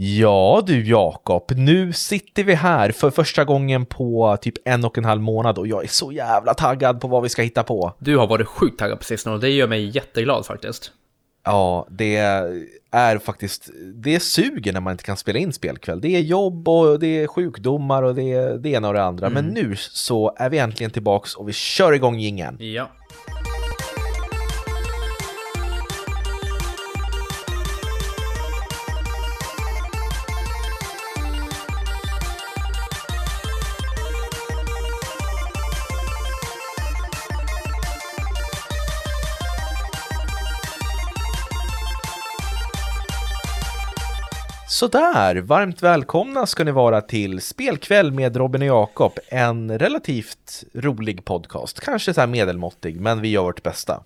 Ja du Jakob, nu sitter vi här för första gången på typ en och en halv månad och jag är så jävla taggad på vad vi ska hitta på. Du har varit sjukt taggad på sistone och det gör mig jätteglad faktiskt. Ja, det är faktiskt, det suger när man inte kan spela in spelkväll. Det är jobb och det är sjukdomar och det är det ena och det andra. Mm. Men nu så är vi äntligen tillbaks och vi kör igång gingen. Ja. Sådär, varmt välkomna ska ni vara till Spelkväll med Robin och Jakob. En relativt rolig podcast, kanske så här medelmåttig, men vi gör vårt bästa.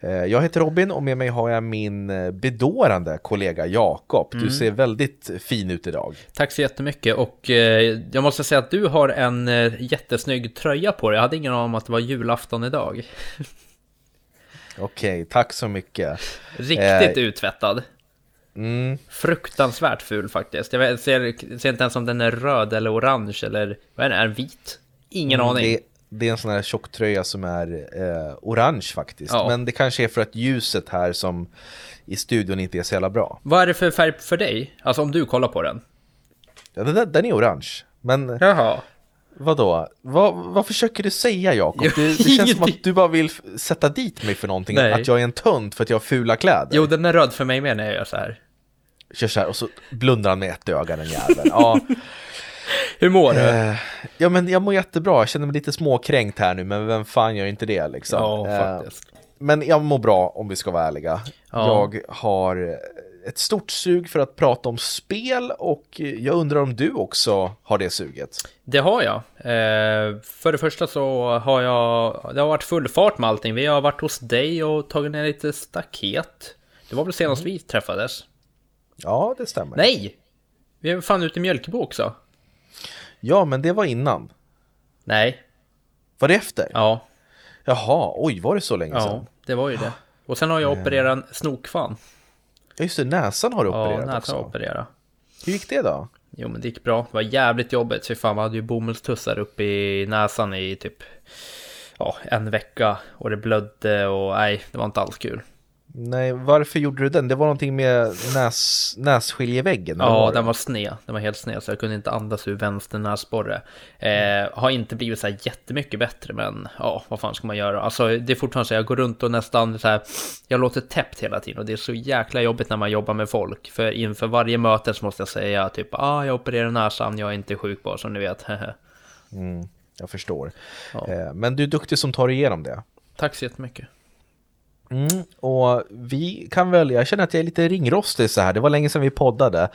Eh, jag heter Robin och med mig har jag min eh, bedårande kollega Jakob. Du mm. ser väldigt fin ut idag. Tack så jättemycket och eh, jag måste säga att du har en jättesnygg tröja på dig. Jag hade ingen aning om att det var julafton idag. Okej, tack så mycket. Riktigt eh, uttvättad. Mm. Fruktansvärt ful faktiskt. Jag ser, ser inte ens om den är röd eller orange eller vad är den? Är den vit? Ingen mm, aning. Det, det, är en sån här tjocktröja som är eh, orange faktiskt. Ja. Men det kanske är för att ljuset här som i studion inte är så jävla bra. Vad är det för färg för dig? Alltså om du kollar på den? Ja, den, den är orange. Men Jaha. Vadå? Vad, vad försöker du säga Jakob? Det, det känns som att du bara vill sätta dit mig för någonting. Nej. Att jag är en tönt för att jag har fula kläder. Jo, den är röd för mig med när jag gör så här kör så här och så blundar han med ett öga den jäveln. Ja. Hur mår du? Eh, ja men jag mår jättebra, jag känner mig lite småkränkt här nu men vem fan gör inte det liksom? Ja, eh, faktiskt. Men jag mår bra om vi ska vara ärliga. Ja. Jag har ett stort sug för att prata om spel och jag undrar om du också har det suget? Det har jag. Eh, för det första så har jag, det har varit full fart med allting. Vi har varit hos dig och tagit ner lite staket. Det var väl senast mm. vi träffades? Ja, det stämmer. Nej! Vi är fan ute i Mjölkebo också. Ja, men det var innan. Nej. Var det efter? Ja. Jaha, oj, var det så länge ja, sedan? Ja, det var ju det. Och sen har jag opererat en snokfan. Ja, just det, näsan har du opererat ja, näsan också. opererat. Hur gick det då? Jo, men det gick bra. Det var jävligt jobbigt. Fy fan, man hade ju bomullstussar uppe i näsan i typ ja, en vecka. Och det blödde och nej, det var inte alls kul. Nej, varför gjorde du den? Det var någonting med näs, nässkiljeväggen? Ja, var den var sned. Den var helt sned, så jag kunde inte andas ur vänster näsborre. Eh, har inte blivit så här jättemycket bättre, men ja, vad fan ska man göra? Alltså, det är fortfarande så jag går runt och nästan så här, jag låter täppt hela tiden och det är så jäkla jobbigt när man jobbar med folk. För inför varje möte så måste jag säga typ, ah, jag opererar näsan, jag är inte sjuk bara, som ni vet. mm, jag förstår. Ja. Eh, men du är duktig som tar igenom det. Tack så jättemycket. Mm, och vi kan väl, jag känner att jag är lite ringrostig så här, det var länge sedan vi poddade.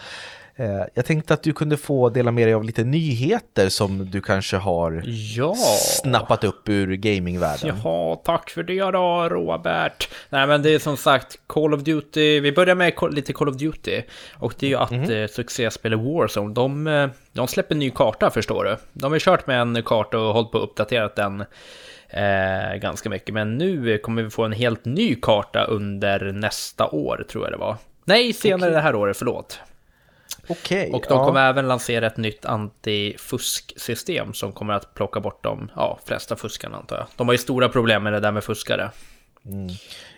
Eh, jag tänkte att du kunde få dela med dig av lite nyheter som du kanske har ja. snappat upp ur gamingvärlden. Ja, tack för det då Robert. Nej men det är som sagt Call of Duty, vi börjar med lite Call of Duty. Och det är ju att mm. eh, succéspelet Warzone, de, eh, de släpper en ny karta förstår du. De har kört med en karta och hållit på att uppdatera den eh, ganska mycket. Men nu kommer vi få en helt ny karta under nästa år, tror jag det var. Nej, senare okay. det här året, förlåt. Okej. Okay, och de kommer även lansera ett nytt antifusk-system som kommer att plocka bort de ja, flesta fuskarna antar jag. De har ju stora problem med det där med fuskare. Mm,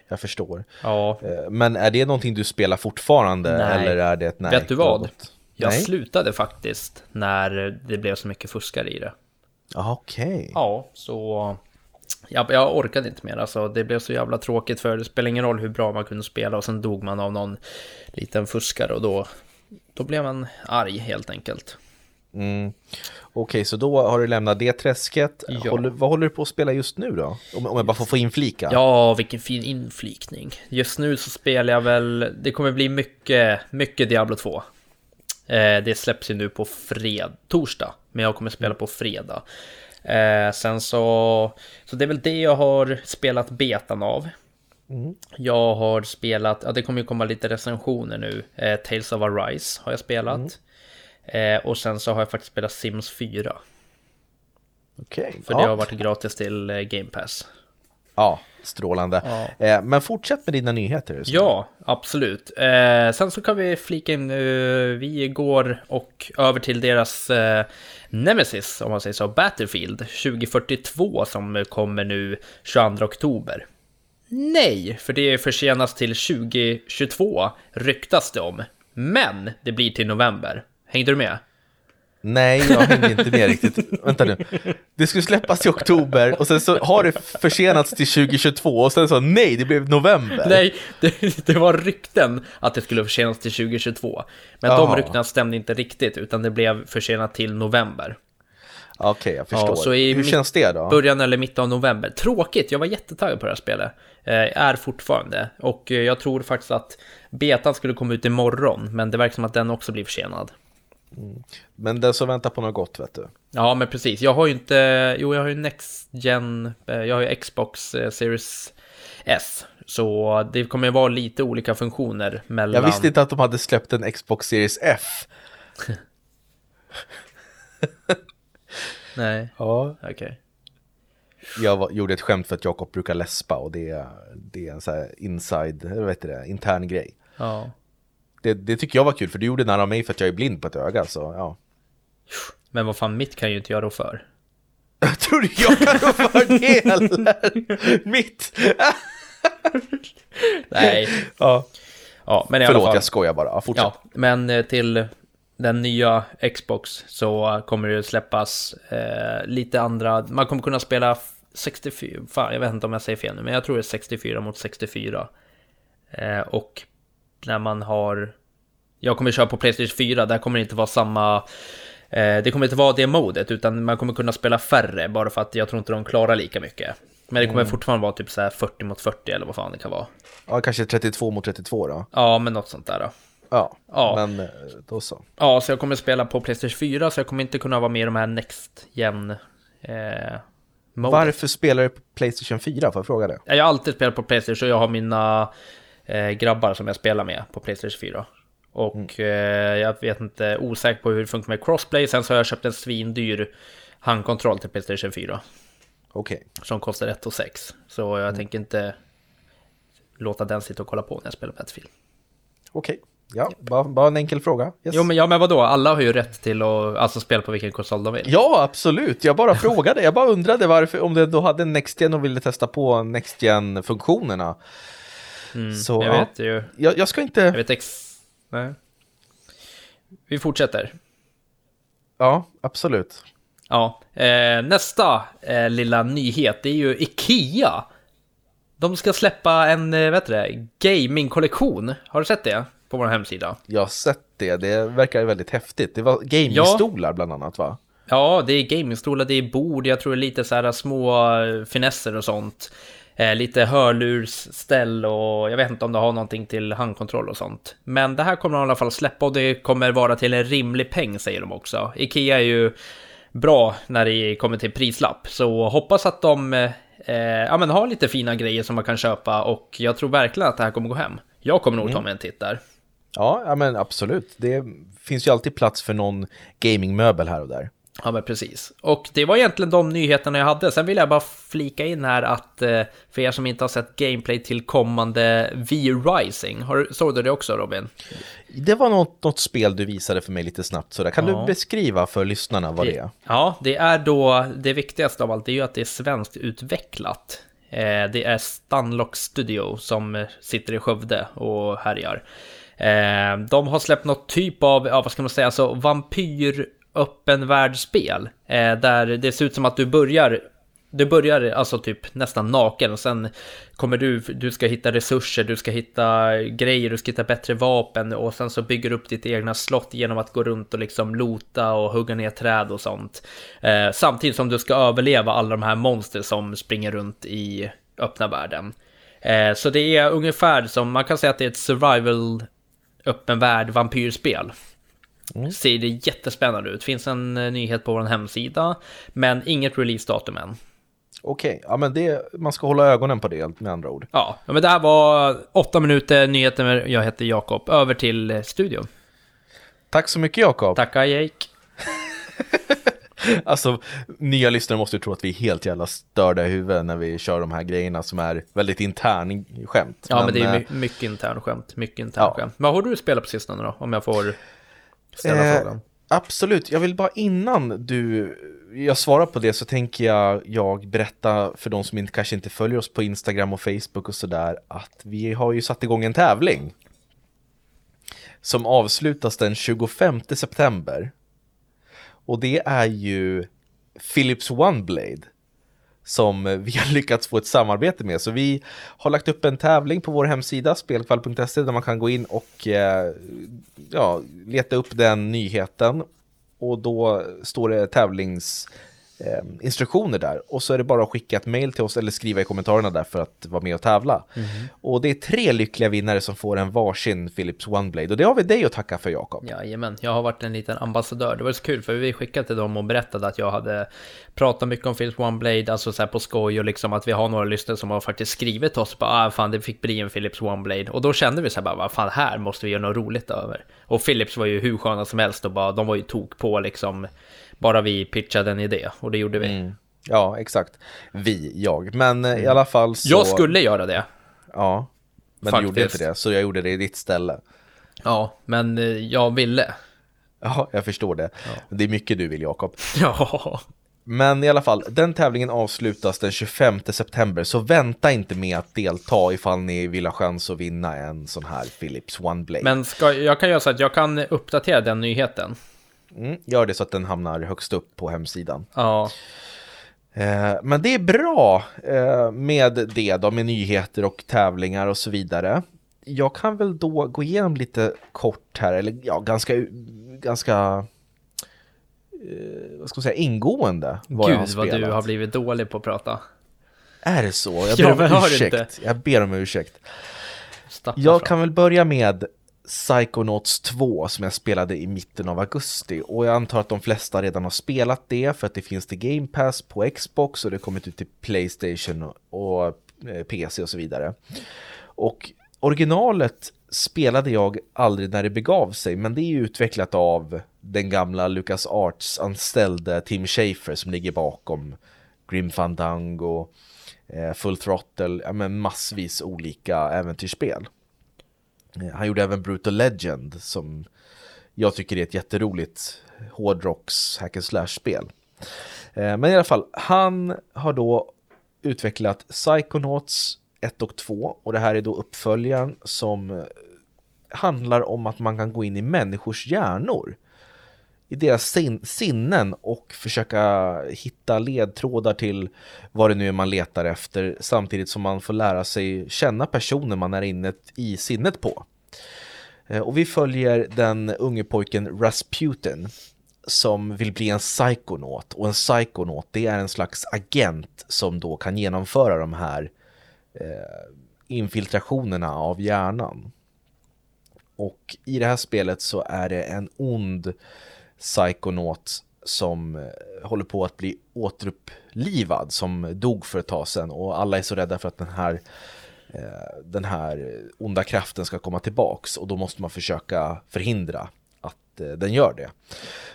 jag förstår. Ja. Eh, men är det någonting du spelar fortfarande? Nej. Eller är det ett nej? Vet du vad? Jag nej? slutade faktiskt när det blev så mycket fuskare i det. Okej. Okay. Ja, så jag, jag orkade inte mer, alltså det blev så jävla tråkigt för det spelar ingen roll hur bra man kunde spela och sen dog man av någon liten fuskare och då, då blev man arg helt enkelt. Mm. Okej, okay, så då har du lämnat det träsket. Ja. Håller, vad håller du på att spela just nu då? Om, om jag bara får få inflika. Ja, vilken fin inflikning. Just nu så spelar jag väl, det kommer bli mycket, mycket Diablo 2. Eh, det släpps ju nu på fred, torsdag, men jag kommer spela på fredag. Eh, sen så, så det är väl det jag har spelat betan av. Mm. Jag har spelat, ja det kommer ju komma lite recensioner nu. Eh, Tales of Arise har jag spelat. Mm. Eh, och sen så har jag faktiskt spelat Sims 4. Okej. Okay. För ja. det har varit gratis till eh, Game Pass. Ja, strålande. Ja. Eh, men fortsätt med dina nyheter. Ja, absolut. Eh, sen så kan vi flika in, vi går och över till deras eh, Nemesis, om man säger så, Battlefield 2042 som kommer nu 22 oktober. Nej, för det försenas till 2022, ryktas det om. Men det blir till november. Hängde du med? Nej, jag hängde inte med riktigt. Vänta nu. Det skulle släppas i oktober och sen så har det försenats till 2022 och sen så nej, det blev november. Nej, det, det var rykten att det skulle försenas till 2022. Men de Jaha. ryktena stämde inte riktigt, utan det blev försenat till november. Okej, jag förstår. Ja, så i Hur känns det då? Början eller mitten av november. Tråkigt, jag var jättetaggad på det här spelet. Eh, är fortfarande. Och eh, jag tror faktiskt att betan skulle komma ut imorgon, men det verkar som att den också blir försenad. Men den som väntar på något gott, vet du. Ja, men precis. Jag har ju inte... Jo, jag har ju Next Gen... eh, Jag har ju Xbox eh, Series S. Så det kommer ju vara lite olika funktioner mellan... Jag visste inte att de hade släppt en Xbox Series F. Nej, Ja. okej. Jag var, gjorde ett skämt för att Jakob brukar läspa och det, är- det är en sån här inside, vad heter det, intern grej. Ja. Det, det tycker jag var kul för du gjorde nära mig för att jag är blind på ett öga så ja. Men vad fan, mitt kan ju inte jag rå för. Tror du jag kan rå för det eller? Mitt! Nej. Ja. Ja, men i alla Förlåt, fall. jag skojar bara. Ja, fortsätt. Ja, men eh, till den nya Xbox så kommer det släppas eh, lite andra, man kommer kunna spela 64, fan jag vet inte om jag säger fel nu, men jag tror det är 64 mot 64. Eh, och när man har, jag kommer köra på Playstation 4, där kommer det inte vara samma, eh, det kommer inte vara det modet, utan man kommer kunna spela färre, bara för att jag tror inte de klarar lika mycket. Men det kommer fortfarande vara typ så här 40 mot 40 eller vad fan det kan vara. Ja, kanske 32 mot 32 då. Ja, men något sånt där då. Ja, Ja. men eh, då så. Ja, så jag kommer spela på Playstation 4, så jag kommer inte kunna vara med i de här Next Gen eh, modet. Varför spelar du på Playstation 4? Får jag fråga det? Jag har alltid spelat på Playstation, så jag har mina grabbar som jag spelar med på Playstation 4. Och eh, jag vet inte, osäker på hur det funkar med crossplay. Sen så har jag köpt en svindyr handkontroll till Playstation 4. Okej. Som kostar 1 6 Så jag tänker inte låta den sitta och kolla på när jag spelar Battlefield. Okej. Ja, bara, bara en enkel fråga. Yes. Jo men, ja, men vadå, alla har ju rätt till att alltså, spela på vilken konsol de vill. Ja, absolut. Jag bara frågade. Jag bara undrade varför, om du hade en Next Gen och ville testa på Next Gen-funktionerna. Så, jag ja. vet ju. Jag, jag ska Jag inte... vet ex... Nej. Vi fortsätter. Ja, absolut. Ja, eh, nästa eh, lilla nyhet det är ju Ikea. De ska släppa en, eh, vet du gamingkollektion. Har du sett det? På vår hemsida. Jag har sett det. Det verkar väldigt häftigt. Det var gamingstolar bland annat, va? Ja, det är gamingstolar, det är bord, jag tror lite så här små eh, finesser och sånt. Eh, lite hörlursställ och jag vet inte om det har någonting till handkontroll och sånt. Men det här kommer de i alla fall släppa och det kommer vara till en rimlig peng säger de också. Ikea är ju bra när det kommer till prislapp, så hoppas att de eh, ja, men har lite fina grejer som man kan köpa och jag tror verkligen att det här kommer gå hem. Jag kommer nog ta mig en titt där. Ja, ja, men absolut. Det finns ju alltid plats för någon gamingmöbel här och där. Ja, men precis. Och det var egentligen de nyheterna jag hade. Sen vill jag bara flika in här att eh, för er som inte har sett gameplay till kommande V-Rising, har såg du det också Robin? Det var något, något spel du visade för mig lite snabbt sådär. Kan Ja. du beskriva för lyssnarna vad det är? Ja, det är då det viktigaste av allt, det är ju att det är svenskt utvecklat. Eh, det är Stunlock Studio som eh, sitter i Skövde och härjar. De har släppt något typ av, ja vad ska man säga, alltså vampyr öppen världsspel. Eh, där det ser ut som att du börjar du börjar alltså typ nästan naken och sen kommer du, du ska hitta resurser, du ska hitta grejer, du ska hitta bättre vapen och sen så bygger du upp ditt egna slott genom att gå runt och liksom lota och hugga ner träd och sånt. Eh, samtidigt som du ska överleva alla de här monster som springer runt i öppna världen. Eh, så det är ungefär som, man kan säga att det är ett survival öppen värld vampyrspel. Ser det jättespännande ut. Finns en eh, nyhet på vår hemsida, men inget releasedatum än. Okej, ja men det, man ska hålla ögonen på det med andra ord. Ja, men det här var åtta minuter nyheter. Jag heter Jakob. Över till eh, studion. Tack så mycket Jakob. Tackar Jake. Alltså, nya lyssnare måste ju tro att vi är helt jävla störda i huvudet när vi kör de här grejerna som är väldigt intern skämt. Ja, men, men det är my mycket intern skämt. Mycket intern ja. skämt. Vad har du spelat på sistone då? Om jag får ställa eh, frågan. Absolut, jag vill bara innan du jag svarar på det så tänker jag, jag berätta för de som inte, kanske inte följer oss på Instagram och Facebook och sådär att vi har ju satt igång en tävling som avslutas den 25 september. Och det är ju Philips OneBlade som eh, vi har lyckats få ett samarbete med. Så vi har lagt upp en tävling på vår hemsida spelkvall.se där man kan gå in och eh, ja, leta upp den nyheten. Och då står det tävlings eh, instruktioner där och så är det bara att skicka ett mail till oss eller skriva i kommentarerna där för att vara med och tävla. Mm. Och det är tre lyckliga vinnare som får en varsin Philips OneBlade och det har vi dig att tacka för Jakob. Jajamän, jag har varit en liten ambassadör. Det var så kul för vi skickade till dem och berättade att jag hade pratat mycket om Philips OneBlade, alltså så här på skoj och liksom att vi har några lyssnare som har faktiskt skrivit till oss bara ah, fan det fick bli en Philips OneBlade och då kände vi så här bara vad fan här måste vi göra något roligt över. Och Philips var ju hur sköna som helst och bara de var ju tok på liksom bara vi pitchade en idé och det gjorde vi. Mm. Ja, exakt. Vi, jag. Men mm. i alla fall så... Jag skulle göra det. Ja, men Faktiskt. du gjorde inte det, så jag gjorde det i ditt ställe. Ja, men eh, jag ville. Ja, jag förstår det. Ja. Det är mycket du vill, Jakob. Ja. Men i alla fall, den tävlingen avslutas den 25 september, så vänta inte med att delta ifall ni vill ha chans att vinna en sån här Philips OneBlade. Men ska, jag kan göra så att jag kan uppdatera den nyheten. Mm, gör det så att den hamnar högst upp på hemsidan. Ja. Eh, men det är bra eh, med det då, med nyheter och tävlingar och så vidare. Jag kan väl då gå igenom lite kort här, eller ja, ganska, ganska eh, vad ska man säga, ingående vad Gud, jag vad du har blivit dålig på att prata. Är det så? Jag ber om ursäkt. Jag ber om ursäkt. Jag kan väl börja med Psychonauts 2 som jag spelade i mitten av augusti och jag antar att de flesta redan har spelat det för att det finns till Game Pass på Xbox och det har kommit ut till Playstation och, eh, PC och så vidare. Och originalet spelade jag aldrig när det begav sig men det är ju utvecklat av den gamla Lucas Arts anställde Tim Schafer som ligger bakom Grim Fandango, eh, Full Throttle, ja, men massvis olika äventyrsspel. Han gjorde även Brutal Legend som jag tycker är ett jätteroligt hårdrocks hack and slash-spel. Eh, men i alla fall, han har då utvecklat Psychonauts 1 och 2 och det här är då uppföljaren som handlar om att man kan gå in i människors hjärnor i deras sin sinnen och försöka hitta ledtrådar till vad det nu är man letar efter samtidigt som man får lära sig känna personen man är inne i sinnet på. Eh, och vi följer den unge pojken Rasputin som vill bli en psykonaut och en psykonaut det är en slags agent som då kan genomföra de här eh, infiltrationerna av hjärnan. Och i det här spelet så är det en ond psykonaut som eh, håller på att bli återupplivad som dog för ett tag sedan. Och alla är så rädda för att den här eh, den här onda kraften ska komma tillbaks. Och då måste man försöka förhindra att eh, den gör det.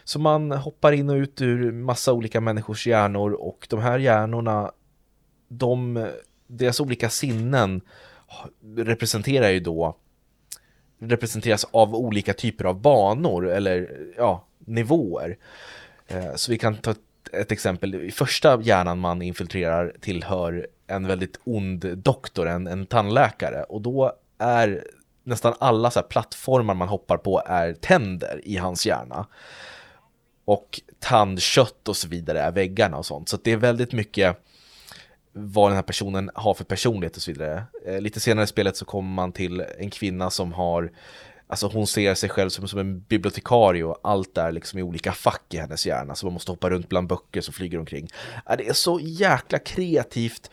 Så man hoppar in och ut ur massa olika människors hjärnor. Och de här hjärnorna, de, deras olika sinnen representerar ju då representeras av olika typer av banor. Eller ja, nivåer. Eh, så vi kan ta ett exempel. I första hjärnan man infiltrerar tillhör en väldigt ond doktor, en, en tandläkare. Och då är nästan alla så plattformar man hoppar på är tänder i hans hjärna. Och tandkött och så vidare är väggarna och sånt. Så det är väldigt mycket vad den här personen har för personlighet och så vidare. Eh, lite senare i spelet så kommer man till en kvinna som har Alltså hon ser sig själv som, som en bibliotekarie och allt är liksom i olika fack i hennes hjärna så man måste hoppa runt bland böcker som flyger omkring. Det är så jäkla kreativt,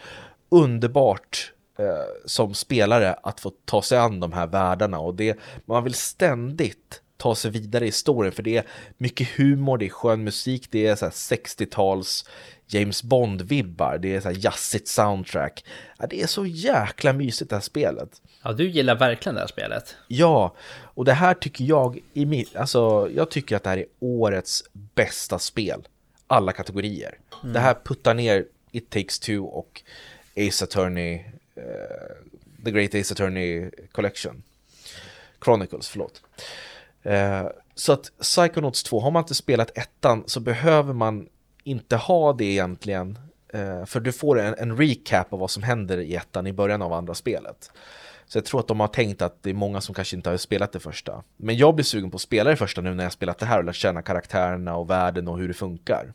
underbart eh, som spelare att få ta sig an de här världarna och det, man vill ständigt ta sig vidare i historien för det är mycket humor, det är skön musik, det är 60-tals James Bond-vibbar, det är så här jazzigt soundtrack. Ja, det är så jäkla mysigt det här spelet. Ja, du gillar verkligen det här spelet. Ja, och det här tycker jag, i min, alltså, jag tycker att det här är årets bästa spel. alla kategorier. Mm. Det här puttar ner It takes two och Ace Attorney, uh, The Great Ace Attorney Collection. Chronicles, förlåt. Uh, så att Psychonauts 2, har man inte spelat ettan så behöver man inte ha det egentligen. Eh, för du får en, en recap av vad som händer i ettan i början av andra spelet. Så jag tror att de har tänkt att det är många som kanske inte har spelat det första. Men jag blir sugen på att spela det första nu när jag spelat det här och lärt känna karaktärerna och världen och hur det funkar.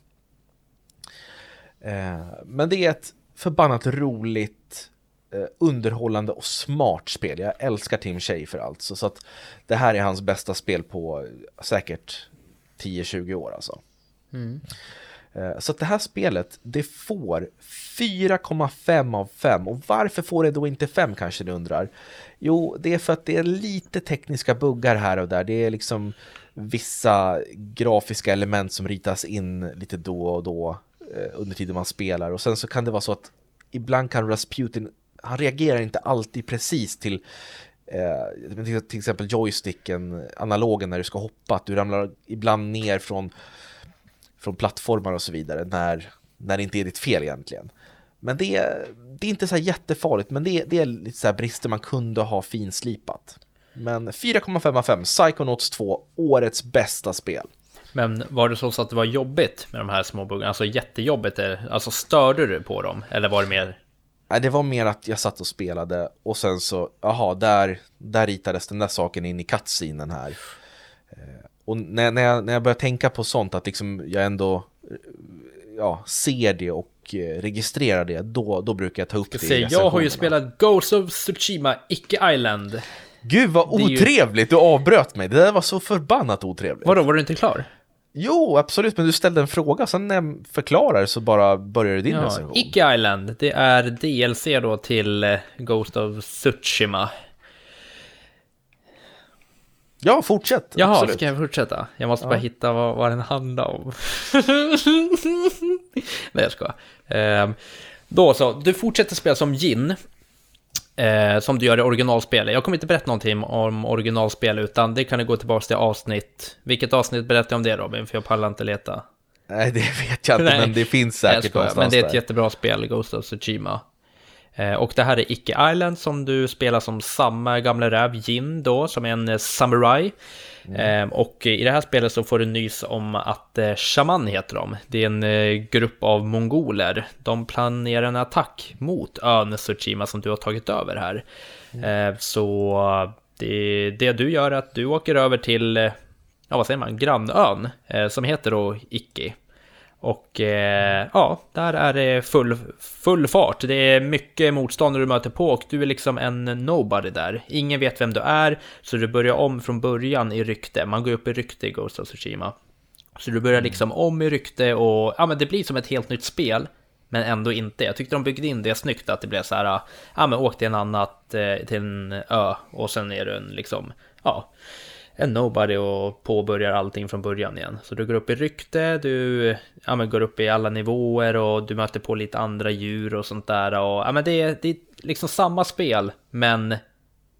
Eh, men det är ett förbannat roligt, eh, underhållande och smart spel. Jag älskar Tim Schafer alltså. Så att det här är hans bästa spel på säkert 10-20 år alltså. Mm. Eh, så att det här spelet, det får 4,5 av 5. Och varför får det då inte 5 kanske du undrar? Jo, det är för att det är lite tekniska buggar här och där. Det är liksom vissa grafiska element som ritas in lite då och då eh, under tiden man spelar. Och sen så kan det vara så att ibland kan Rasputin, han reagerar inte alltid precis till eh, till exempel joysticken, analogen när du ska hoppa, att du ramlar ibland ner från från plattformar och så vidare när, när det inte är ditt fel egentligen. Men det, är, det är inte så jättefarligt, men det, det är lite så brister man kunde ha finslipat. Men 4,5 av 5, Psychonauts 2, årets bästa spel. Men var det så att det var jobbigt med de här små buggarna? Alltså jättejobbigt? Alltså störde du på dem? Eller var det mer? Nej, det var mer att jag satt och spelade och sen så, jaha, där, där ritades den där saken in i cutscenen här. Och när, när, jag, när jag börjar tänka på sånt, att liksom jag ändå ja, ser det och eh, registrerar det, då, då brukar jag ta upp det i Jag har ju spelat Ghost of Tsushima, icke Island. Gud vad otrevligt, ju... du avbröt mig. Det där var så förbannat otrevligt. Vadå, var du inte klar? Jo, absolut, men du ställde en fråga, sen när jag förklarar så bara börjar din ja, recension. Icke Island, det är DLC då till eh, Ghost of Tsushima. Ja, fortsätt. Jaha, absolut. ska jag fortsätta? Jag måste ja. bara hitta vad, vad den handlar om. Nej, jag skojar. Eh, då så, du fortsätter spela som Jin. Eh, som du gör i originalspelet. Jag kommer inte berätta någonting om originalspel, utan det kan du gå tillbaka till avsnitt. Vilket avsnitt berättar jag om det Robin? För jag pallar inte leta. Nej, det vet jag inte, Nej. men det finns säkert någonstans Men det är ett där. jättebra spel, Ghost of Tsushima. Eh, och det här är Icke Island som du spelar som samma gamla räv Jin då, som är en eh, samurai. Mm. Och i det här spelet så får du nys om att Shaman heter de. Det är en grupp av mongoler. De planerar en attack mot ön Tsushima som du har tagit över här. Mm. Så det, det, du gör är att du åker över till, ja vad säger man, grannön som heter då Ikki. Och eh, ja, där är det full, full fart. Det är mycket motståndare du möter på och du är liksom en nobody där. Ingen vet vem du är, så du börjar om från början i rykte. Man går upp i rykte i Ghost of Tsushima. Så du börjar mm. liksom om i rykte och ja, men det blir som ett helt nytt spel. Men ändå inte. Jag tyckte de byggde in det snyggt att det blev så här, ja men åk till en annat, eh, till en ö och sen är du en liksom, ja en nobody och påbörjar allting från början igen. Så du går upp i rykte, du ja, men går upp i alla nivåer och du möter på lite andra djur och sånt där. Och, ja, men det, är, det är liksom samma spel, men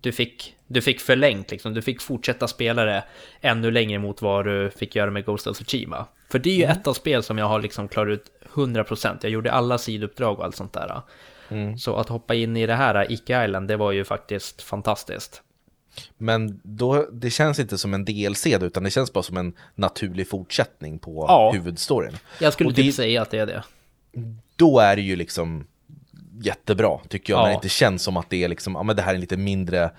du fick, du fick förlängt liksom. Du fick fortsätta spela det ännu längre mot vad du fick göra med Ghost of Tsushima. För det är ju mm. ett av spel som jag har liksom klarat ut 100%. Jag gjorde alla sidouppdrag och allt sånt där. Mm. Så att hoppa in i det här Ike Island, det var ju faktiskt fantastiskt. Men då, det känns inte som en DLC utan det känns bara som en naturlig fortsättning på ja, huvudstoryn. Jag skulle typ säga att det är det. Då är det ju liksom jättebra, tycker jag, ja. när det inte känns som att det är liksom, ja men det här är en lite mindre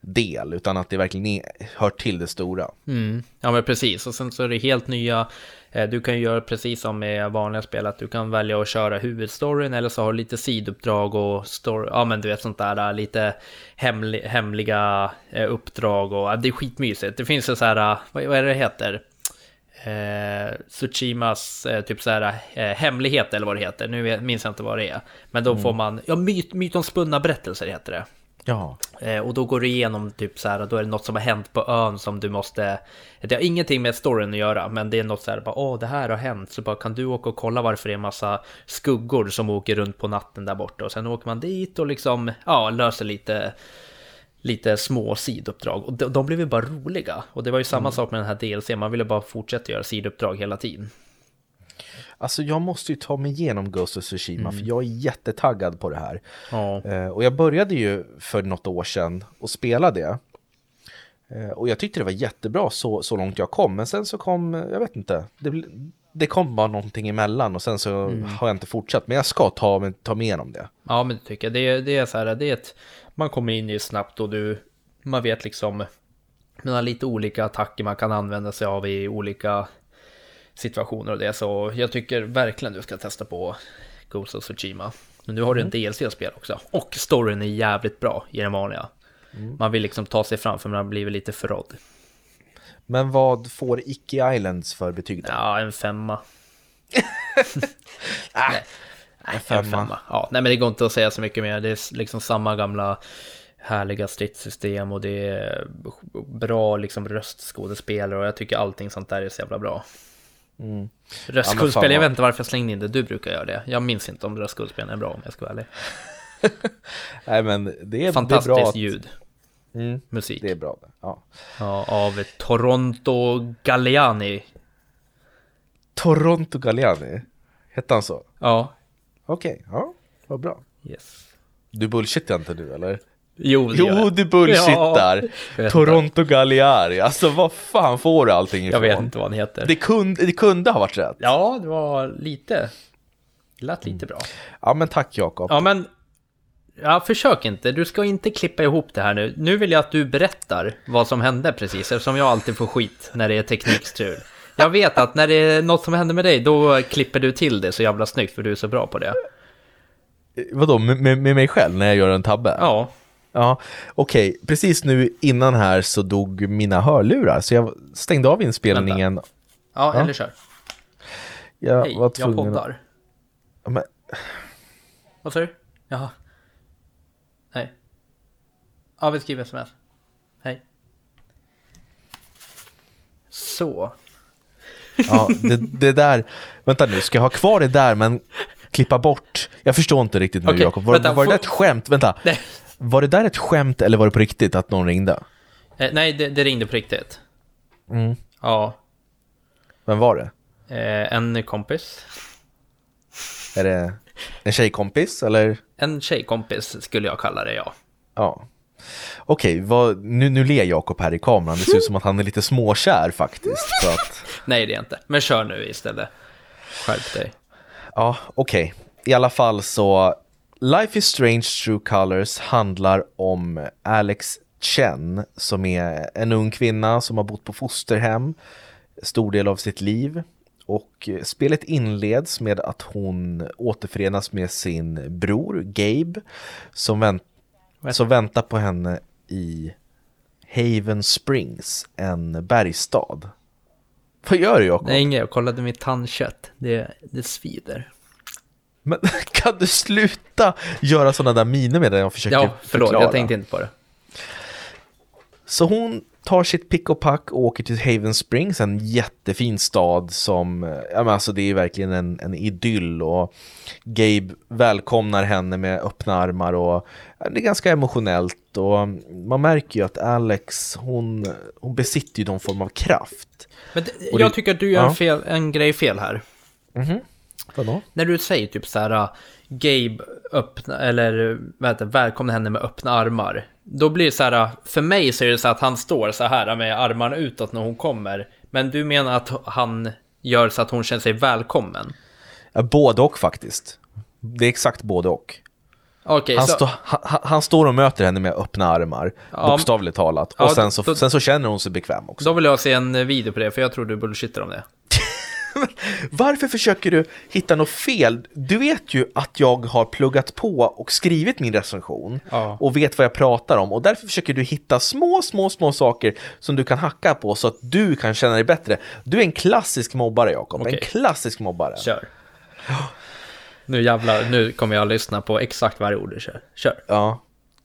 del, utan att det verkligen är, hör till det stora. Mm. Ja men precis, och sen så är det helt nya du kan göra precis som med vanliga spel, att du kan välja att köra huvudstoryn eller så har du lite sidouppdrag och story, ja men du vet sånt där äh, lite hemli, hemliga äh, uppdrag och det är skitmysigt. Det finns ju så här, vad, vad är det heter? Eh, Tsushimas eh, typ så här eh, hemlighet eller vad det heter. Nu minns jag inte vad det är. Men då mm. får man, ja myt, mytomspunna berättelser heter det. Ja. Eh, och då går du igenom typ så här, då är det något som har hänt på ön som du måste... Det har ingenting med storyn att göra, men det är något så här, bara åh, det här har hänt, så bara kan du åka och kolla varför det är en massa skuggor som åker runt på natten där borta och sen åker man dit och liksom, ja, löser lite lite små sidouppdrag och de, de blev ju bara roliga och det var ju samma mm. sak med den här DLC, man ville bara fortsätta göra sidouppdrag hela tiden. Alltså jag måste ju ta mig igenom Ghost of Tsushima för jag är jättetaggad på det här. Ja. Eh, och jag började ju för något år sedan och spela det. Eh, och jag tyckte det var jättebra så, så långt jag kom. Men sen så kom, jag vet inte, det, det kom bara någonting emellan och sen så har jag inte fortsatt. Men jag ska ta, ta mig igenom det. Ja, men det tycker jag. Det är, det är så här, det är ett, man kommer in i snabbt och du, man vet liksom, man har lite olika attacker man kan använda sig av i olika situationer och det. Så jag tycker verkligen du ska testa på Ghost of Tsushima. Men nu har du en DLC att spela också. Och storyn är jävligt bra i den vanliga. Man vill liksom ta sig fram för man har blivit lite förrådd. Men vad får Icke Islands för betyg då? Ja, en femma. nej, nej, en femma. femma. Ja, nej, men det går inte att säga så mycket mer. Det är liksom samma gamla härliga stridssystem och det är bra liksom röstskådespelare och jag tycker allting sånt där är så jävla bra. Mm. Röstskådespel, Ja, jag vet inte varför jag slängde in det, du brukar göra det. Jag minns inte om röstskådespelen är bra om jag ska vara ärlig. Nej men det är, det är Fantastiskt bra att, ljud, Mm, musik. det är bra. Ja. Ja, av Toronto Galliani. Toronto Galliani, hette han så? Ja, Okej, ja, vad bra. yes. Du bullshittar inte du eller? Jo, det Jo, jag. du bullshittar! Ja, jag Toronto Galliari, alltså vad fan får du allting Jag ifrån? vet inte vad han heter. Det kunde, det kunde ha varit rätt. Ja, det var lite. Det lät lite bra. Ja men tack Jakob. Ja, men... Ja, försök inte. Du ska inte klippa ihop det här nu. Nu vill jag att du berättar vad som hände precis, eftersom jag alltid får skit när det är teknikstrul. Jag vet att när det är något som händer med dig, då klipper du till det så jävla snyggt, för du är så bra på det. Vadå, med, med, med mig själv när jag gör en tabbe? Ja, Ja, okej. Precis nu innan här så dog mina hörlurar, så jag stängde av inspelningen. ja, Ja. eller kör. Jag Hej, var jag tvungen att- poddar. Men, Vad sa du? Jaha. Nej. Ja, vi skriver sms. Hej. Så. ja, det, det där, vänta nu, ska jag ha kvar det där men klippa bort? Jag förstår inte riktigt nu Okej, Jakob. Var, vänta, var det där ett skämt? Vänta. Nej, Var det där ett skämt eller var det på riktigt att någon ringde? eh, nej det, det ringde på riktigt. Mm. Ja, Vem var det? eh, en kompis. Är det en tjejkompis eller? En tjejkompis skulle jag kalla det, ja. Ja. Okej, vad, nu, nu ler Jakob här i kameran. Det ser ut som att han är lite småkär faktiskt. Att, Nej, det är inte. Men kör nu istället. Skärp dig. ja, okej. I alla fall så, Life is Strange True Colors handlar om Alex Chen som är en ung kvinna som har bott på fosterhem stor del av sitt liv. Och spelet inleds med att hon återförenas med sin bror Gabe som, vänt, som väntar på henne i Haven Springs, en bergstad. Vad gör du Jakob? Nej, inget. Jag kollade mitt tandkött. Det, det svider. Men kan du sluta göra sådana där miner med det jag försöker Ja, förlåt. förklara? Jag tänkte inte på det. Så hon tar sitt pick och pack och åker till Haven Springs, en jättefin stad som, ja men alltså det är verkligen en, en idyll och Gabe välkomnar henne med öppna armar och det är ganska emotionellt och man märker ju att Alex, hon, hon besitter ju någon form av kraft. Men det, jag det- tycker att du gör ja. en, fel, en grej fel här. Mhm. Vadå? När du säger typ så här, Gabe öppna, eller det, välkomna henne med öppna armar. Då blir det så här, för mig så är det så att han står så här med armarna utåt när hon kommer. Men du menar att han gör så att hon känner sig välkommen? Ja, både och faktiskt. Det är exakt både och. Okej, Han, så... stå, han, han står och möter henne med öppna armar, Ja, bokstavligt talat. ja, Och sen så, då- sen så känner hon sig bekväm också. Då vill jag se en video på det, för jag tror du bullshittar om det. Varför försöker du hitta något fel? Du vet ju att jag har pluggat på och skrivit min recension Ja. och vet vad jag pratar om och därför försöker du hitta små, små, små saker som du kan hacka på så att du kan känna dig bättre. Du är en klassisk mobbare, Jakob. Okej. En klassisk mobbare. Kör. Nu jävlar, nu kommer jag lyssna på exakt varje ord du kör. Kör. Ja.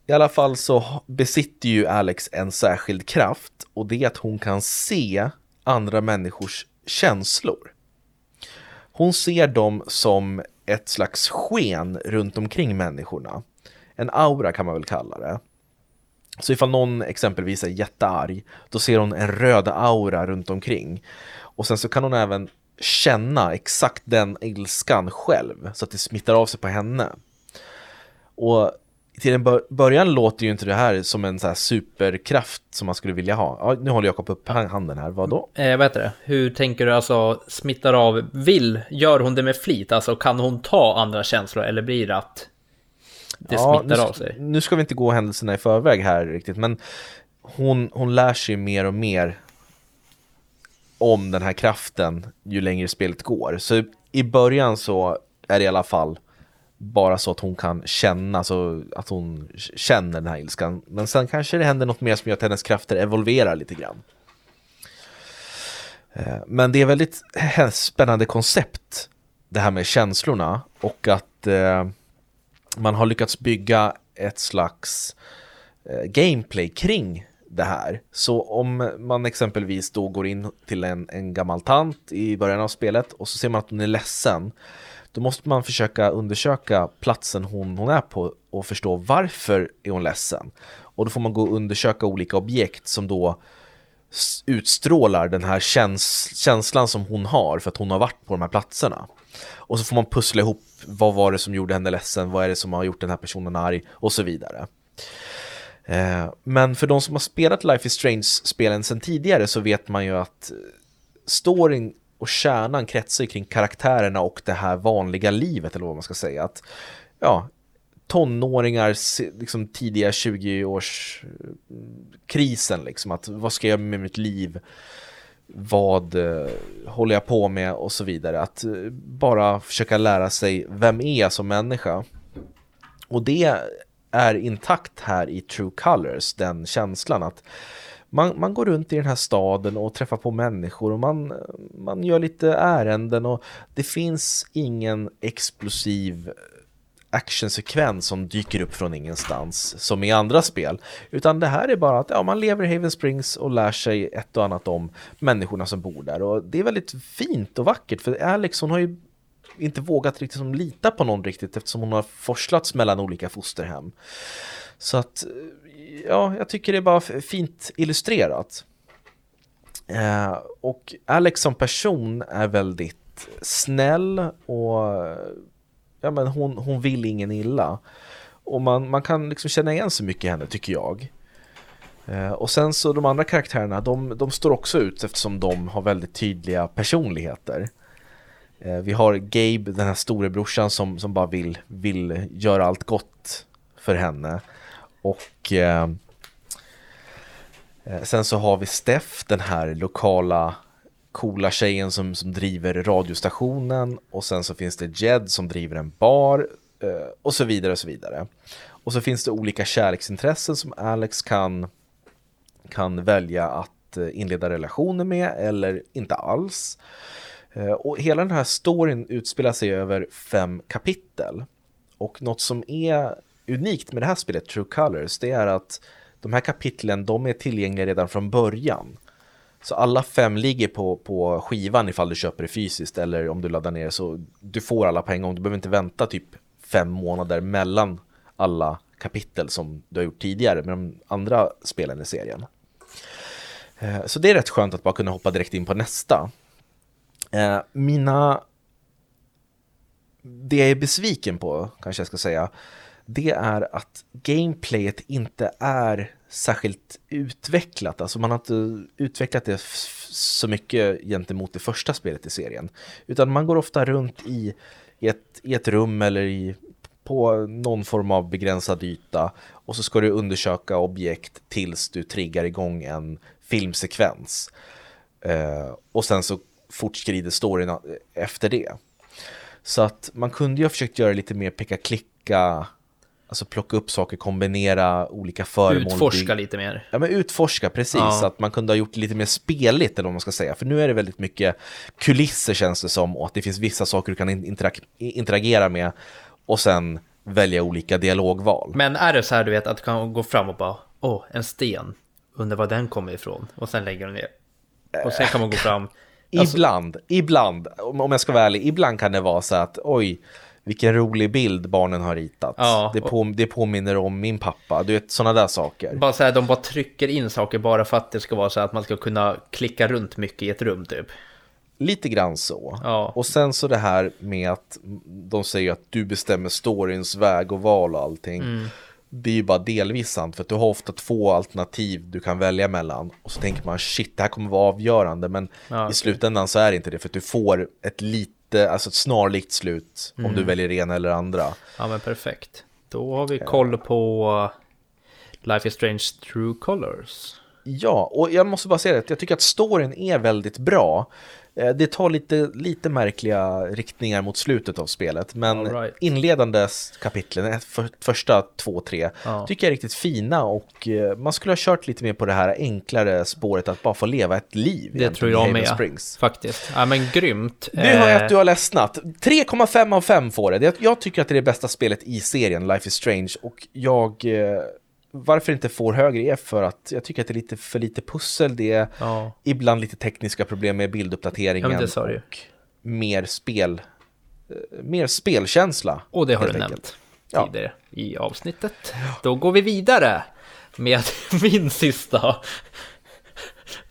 I alla fall så besitter ju Alex en särskild kraft och det är att hon kan se andra människors känslor. Hon ser dem som ett slags sken runt omkring människorna. En aura kan man väl kalla det. Så ifall någon exempelvis är jättearg, då ser hon en röd aura runt omkring. Och sen så kan hon även känna exakt den ilskan själv så att det smittar av sig på henne. Och till en början låter ju inte det här som en så superkraft som man skulle vilja ha. Ja, nu håller Jakob upp handen här, vad då? Eh, vad heter det? Hur tänker du alltså smittar av? Vill, gör hon det med flit? Alltså kan hon ta andra känslor eller blir det att det ja, smittar nu, av sig? Nu ska vi inte gå händelserna i förväg här riktigt, men hon, hon lär sig mer och mer om den här kraften ju längre spelet går. Så i början så är det i alla fall bara så att hon kan känna, så att hon känner den här ilskan. Men sen kanske det händer något mer som gör att hennes krafter evolverar lite grann. Eh, men det är väldigt spännande koncept, det här med känslorna och att eh, man har lyckats bygga ett slags eh, gameplay kring det här. Så om man exempelvis då går in till en, en gammal tant i början av spelet och så ser man att hon är ledsen då måste man försöka undersöka platsen hon, hon är på och förstå varför är hon ledsen. Och då får man gå och undersöka olika objekt som då utstrålar den här käns känslan som hon har för att hon har varit på de här platserna. Och så får man pussla ihop vad var det som gjorde henne ledsen, vad är det som har gjort den här personen arg och så vidare. Eh, men för de som har spelat Life is Strange-spelen sedan tidigare så vet man ju att eh, storyn och kärnan kretsar kring karaktärerna och det här vanliga livet eller vad man ska säga. Att, ja, tonåringar, liksom tidiga 20-årskrisen liksom, att vad ska jag göra med mitt liv? Vad eh, håller jag på med och så vidare. Att eh, bara försöka lära sig vem är jag som människa. Och det är intakt här i True Colors, den känslan att man, man går runt i den här staden och träffar på människor och man, man gör lite ärenden och det finns ingen explosiv actionsekvens som dyker upp från ingenstans som i andra spel. Utan det här är bara att ja, man lever i Haven Springs och lär sig ett och annat om människorna som bor där. Och det är väldigt fint och vackert för Alex hon har ju inte vågat riktigt som lita på någon riktigt eftersom hon har forslats mellan olika fosterhem. Så att ja, jag tycker det är bara fint illustrerat. Eh, och Alex som person är väldigt snäll och ja, men hon, hon vill ingen illa. Och man, man kan liksom känna igen så mycket i henne tycker jag. Eh, och sen så de andra karaktärerna, de, de står också ut eftersom de har väldigt tydliga personligheter. Eh, vi har Gabe, den här storebrorsan som, som bara vill, vill göra allt gott för henne. Och eh, eh, sen så har vi Steff, den här lokala coola tjejen som, som driver radiostationen och sen så finns det Jed som driver en bar eh, och så vidare och så vidare. Och så finns det olika kärleksintressen som Alex kan, kan välja att eh, inleda relationer med eller inte alls. Eh, och hela den här storyn utspelar sig över fem kapitel. Och något som är unikt med det här spelet, True Colors, det är att de här kapitlen, de är tillgängliga redan från början. Så alla fem ligger på, på skivan ifall du köper det fysiskt eller om du laddar ner så du får alla på en gång. Du behöver inte vänta typ fem månader mellan alla kapitel som du har gjort tidigare med de andra spelen i serien. Eh, så det är rätt skönt att bara kunna hoppa direkt in på nästa. Eh, mina... Det jag är besviken på, kanske jag ska säga, det är att gameplayet inte är särskilt utvecklat. Alltså man har inte utvecklat det så mycket gentemot det första spelet i serien. Utan man går ofta runt i, i, ett, i ett rum eller i, på någon form av begränsad yta och så ska du undersöka objekt tills du triggar igång en filmsekvens. Eh, och sen så fortskrider storyn eh, efter det. Så att man kunde ju ha försökt göra lite mer peka-klicka Alltså plocka upp saker, kombinera olika föremål. Utforska lite mer. Ja men utforska, precis. Ja. Så att man kunde ha gjort det lite mer speligt eller vad man ska säga. För nu är det väldigt mycket kulisser känns det som och att det finns vissa saker du kan interag interagera med och sen välja olika dialogval. Men är det så här du vet att du kan gå fram och bara åh, en sten, undrar var den kommer ifrån och sen lägger du ner. Och sen kan man gå fram. Alltså... Ibland, ibland, om jag ska vara ärlig, ibland kan det vara så att oj, vilken rolig bild barnen har ritat. Ja, det, på, det påminner om min pappa. Du vet, sådana där saker. Bara så här, de bara trycker in saker bara för att det ska vara så att man ska kunna klicka runt mycket i ett rum typ. Lite grann så. Ja. Och sen så det här med att de säger att du bestämmer storyns väg och val och allting. Mm. Det är ju bara delvis sant för att du har ofta två alternativ du kan välja mellan. Och så tänker man shit, det här kommer vara avgörande. Men Ja, i slutändan så är det inte det för att du får ett lite, alltså ett snarlikt slut om Mm. du väljer det ena eller andra. Ja men perfekt. Då har vi koll på Life is Strange True Colors. Ja, och jag måste bara säga att jag tycker att storyn är väldigt bra. Eh, Det tar lite, lite märkliga riktningar mot slutet av spelet, men right. inledande kapitlen, eh, för, första två, tre, Ja. tycker jag är riktigt fina och eh, man skulle ha kört lite mer på det här enklare spåret att bara få leva ett liv. Det tror jag med. Springs. Faktiskt. Ja men grymt. Nu hör jag Eh, att du har ledsnat. 3,5 av 5 får det. Jag, jag tycker att det är det bästa spelet i serien, Life is Strange. Och jag... Varför inte får högre är för att jag tycker att det är lite för lite pussel. Det är Ja. ibland lite tekniska problem med bilduppdateringen. Ja, det sa du och mer spel... eh, Mer spelkänsla. Och det har du enkelt. nämnt Ja. tidigare i avsnittet. Då går vi vidare med min sista.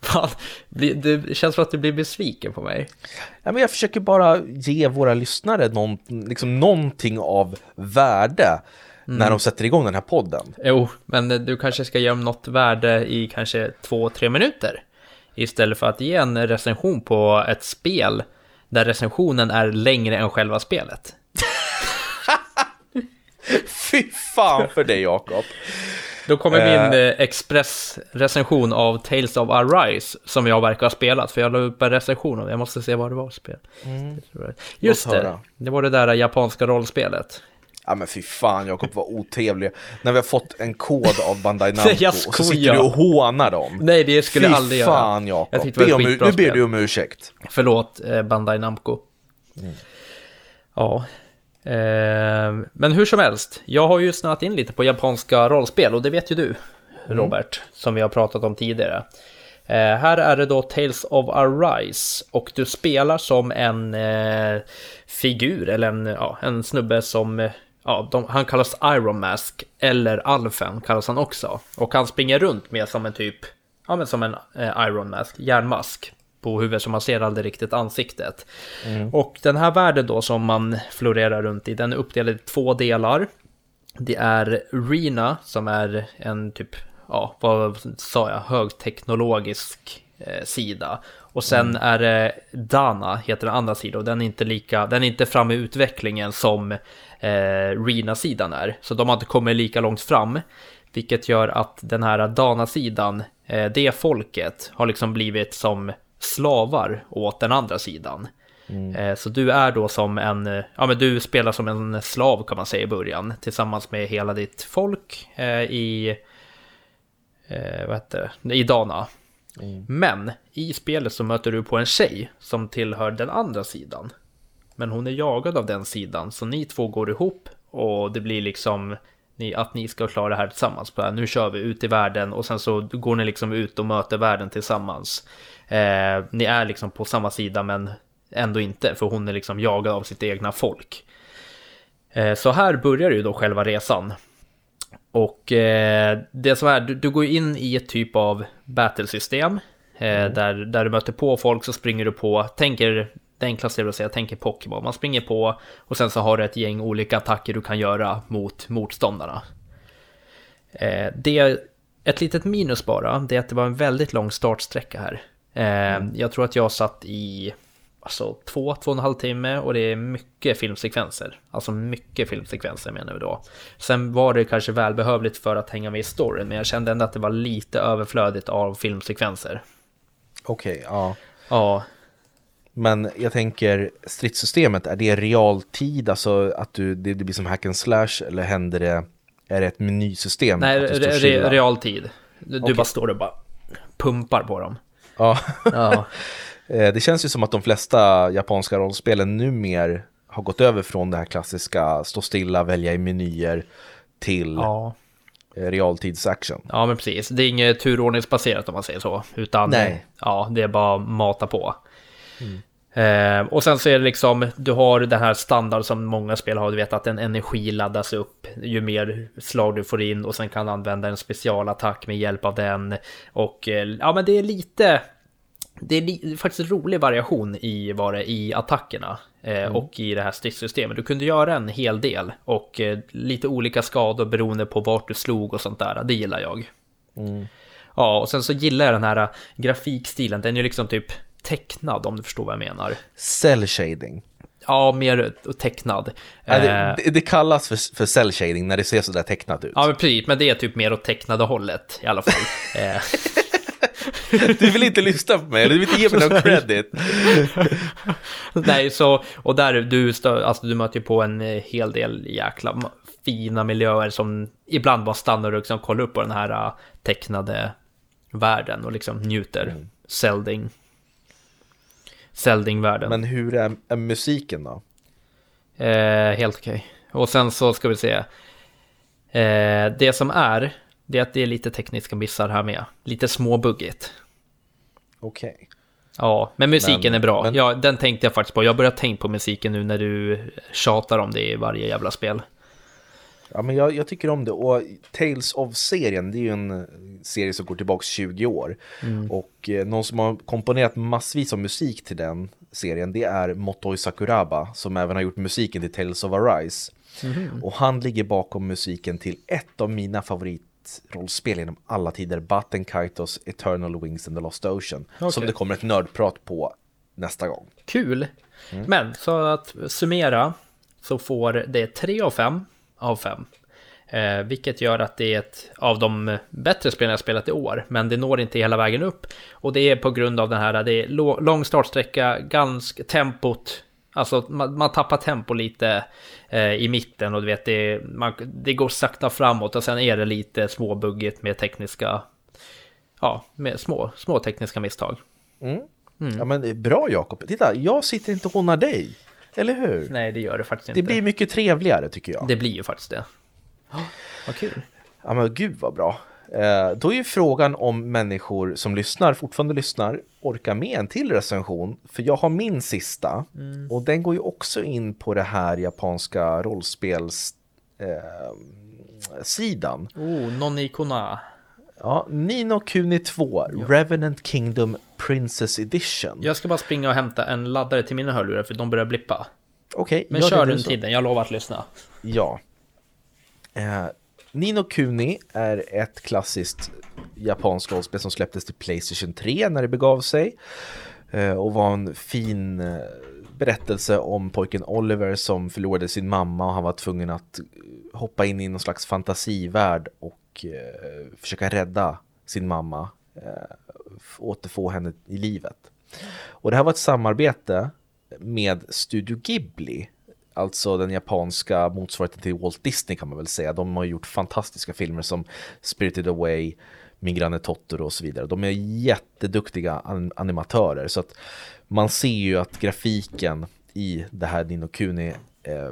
Fan, Det känns som att du blir besviken på mig. Ja, men jag försöker bara ge våra lyssnare någon, liksom någonting av värde Mm. när de sätter igång den här podden. Jo, men du kanske ska ge dem något värde i kanske två, tre minuter. Istället för att ge en recension på ett spel där recensionen är längre än själva spelet. Fy fan för dig Jakob! Då kommer Eh. min eh, expressrecension av Tales of Arise som jag verkar ha spelat, för jag la upp en recension och jag måste se vad det var för spel. Just Låt det, det var det där japanska rollspelet. Ja men fy fan Jakob var otrevlig. När vi har fått en kod av Bandai Namco och så sitter du och hånar dem. Nej, det skulle fy jag aldrig göra. fan Jag Jakob. nu ber du om ursäkt. Förlåt, eh, Bandai Namco. Ja. Eh, men hur som helst, jag har ju snöat in lite på japanska rollspel och det vet ju du, Robert, som vi har pratat om tidigare. Eh, här är det då Tales of Arise och du spelar som en eh, figur eller en, ja, en snubbe som eh, Ja, de, han kallas Iron Mask eller Alfen kallas han också. Och han springer runt med som en typ, ja men som en eh, Iron Mask, järnmask på huvudet så man ser aldrig riktigt ansiktet. Och den här världen då som man florerar runt i, den är uppdelad i två delar. Det är Rena som är en typ, ja vad sa jag, högteknologisk sida. Och sen är det Dana, heter den andra sidan, och den är inte lika, den är inte fram i utvecklingen som eh, Rena-sidan är. Så de har inte kommit lika långt fram. Vilket gör att den här Dana-sidan, eh, det folket, har liksom blivit som slavar åt den andra sidan. Eh, Så du är då som en, eh, ja men du spelar som en slav kan man säga i början tillsammans med hela ditt folk eh, i, eh, vad heter det, i Dana. Mm. Men i spelet så möter du på en tjej som tillhör den andra sidan. Men hon är jagad av den sidan så ni två går ihop och det blir liksom ni, att ni ska klara det här tillsammans. Bara, Nu kör vi ut i världen och sen så går ni liksom ut och möter världen tillsammans. Eh, ni är liksom på samma sida men ändå inte för hon är liksom jagad av sitt egna folk. Eh, så här börjar ju då själva resan. Och eh, det som är, du, du går in i ett typ av battlesystem. Eh, där, där du möter på folk så springer du på, tänker det enklaste är att säga, tänker Pokémon. Man springer på och sen så har du ett gäng olika attacker du kan göra mot motståndarna. Eh, det, ett litet minus bara, det är att det var en väldigt lång startsträcka här. Eh, Jag tror att jag satt i alltså, två, två och en halv timme och det är mycket filmsekvenser. Alltså mycket filmsekvenser menar vi då. Sen var det kanske välbehövligt för att hänga med i storyn, men jag kände ändå att det var lite överflödigt av filmsekvenser. Okej, ja. Ja, Men jag tänker, stridssystemet, är det realtid? Alltså att du, det, det blir som hack and slash eller händer det, är det ett menysystem? nej, re, re, realtid. Du, du Okej. bara står och bara pumpar på dem. Ja, Ja, det känns ju som att de flesta japanska rollspelen numer har gått över från det här klassiska stå stilla, välja i menyer till ja. eh, realtidsaction. Ja, men precis. Det är inget turordningsbaserat om man säger så, utan Nej. ja, det är bara mata på. Eh, och sen så är det liksom, du har den här standard som många spel har, du vet att en energi laddas upp ju mer slag du får in och sen kan du använda en specialattack med hjälp av den. Och eh, ja, men det är lite, det är faktiskt en rolig variation i, var det, i attackerna eh, och i det här stridssystemet. Du kunde göra en hel del och eh, lite olika skador beroende på vart du slog och sånt där. Det gillar jag. Ja, och sen så gillar jag den här äh, grafikstilen. Den är ju liksom typ tecknad om du förstår vad jag menar. Cell shading. Ja, mer tecknad. Ja, Eh, det, det, det kallas för, för cell shading när det ser sådär tecknat ut. Ja, men precis. Men det är typ mer åt tecknade hållet i alla fall. Eh, Du vill inte lyssna på mig, du vill inte ge mig någon credit. Nej, så, och där du, alltså, du möter ju på en eh, hel del jäkla fina miljöer som ibland bara stannar och liksom kollar upp på den här äh, tecknade världen och liksom njuter. Mm. Zelding. Zelding-världen. Men hur är, är musiken då? Eh, helt okej. Och sen så ska vi se. Eh, det som är, det är att det är lite tekniska missar här med. Lite småbuggigt. Okej. Ja, men musiken Men- är bra. men- Ja, den tänkte jag faktiskt på. Jag börjar tänka på musiken nu när du tjatar om det i varje jävla spel. Ja, men jag, jag tycker om det. Och Tales of-serien, det är ju en serie som går tillbaka 20 år. Och eh, någon som har komponerat massvis av musik till den serien, det är Motoi Sakuraba, som även har gjort musiken till Tales of Arise. Och han ligger bakom musiken till ett av mina favoritrollspel genom alla tider, Batten Kaitos Eternal Wings and the Lost Ocean. Som Okej. det kommer ett nördprat på nästa gång. Kul! Mm. Men så att summera så får det 3 av 5 av 5. Eh, vilket gör att det är ett av de bättre spelen jag spelat i år. Men det når inte hela vägen upp. Och det är på grund av den här, det är lå- lång startsträcka, ganska tempot. Alltså man, man tappar tempo lite eh, i mitten och du vet det, man, det går sakta framåt och sen är det lite småbuggigt med tekniska, ja, med små, små tekniska misstag. Ja men det är bra Jakob, titta jag sitter inte och hånar dig. Eller hur? Nej, det gör det faktiskt Det inte. blir mycket trevligare tycker jag. Det blir ju faktiskt det. Vad kul. Ja men gud vad bra. Eh, då är ju frågan om människor som lyssnar, fortfarande lyssnar, orkar med en till recension. För jag har min sista och den går ju också in på det här japanska rollspels eh, sidan. Oh, Nonni Kona. Ja, Nino Kuni 2, Revenant Kingdom Princess Edition. Jag ska bara springa och hämta en laddare till mina hörlurar för de börjar blippa. Okej, Men gör kör så. tiden, jag lovar att lyssna. Ja. Eh, Nino Kuni är ett klassiskt japanskt rollspel som släpptes till Playstation 3 när det begav sig. Eh, och var en fin eh, berättelse om pojken Oliver som förlorade sin mamma och han var tvungen att eh, hoppa in i någon slags fantasivärld och försöka rädda sin mamma. Återfå henne i livet. Och det här var ett samarbete med Studio Ghibli. Alltså den japanska motsvarigheten till Walt Disney kan man väl säga. De har gjort fantastiska filmer som Spirited Away, Min granne Totoro och så vidare. De är jätteduktiga animatörer. Så att man ser ju att grafiken i det här Nino Kuni eh,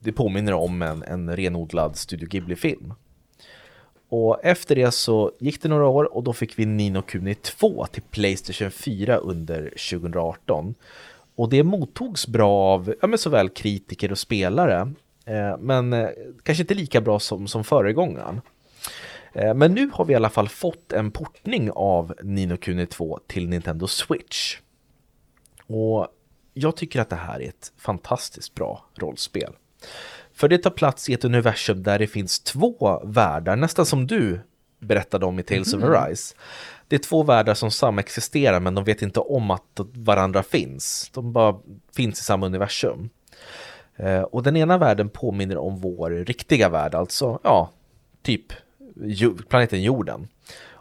det påminner om en, en renodlad Studio Ghibli-film. Och efter det så gick det några år och då fick vi Nino Kuni 2 till Playstation 4 under 2018. Och det mottogs bra av ja, men såväl kritiker och spelare, eh, men eh, kanske inte lika bra som, som föregångaren. Eh, men nu har vi i alla fall fått en portning av Nino Kuni 2 till Nintendo Switch. Och jag tycker att det här är ett fantastiskt bra rollspel. För det tar plats i ett universum där det finns två världar, nästan som du berättade om i Tales of Arise. Det är två världar som samexisterar men de vet inte om att varandra finns. De bara finns i samma universum. Eh, Och den ena världen påminner om vår riktiga värld, alltså ja, typ planeten jorden.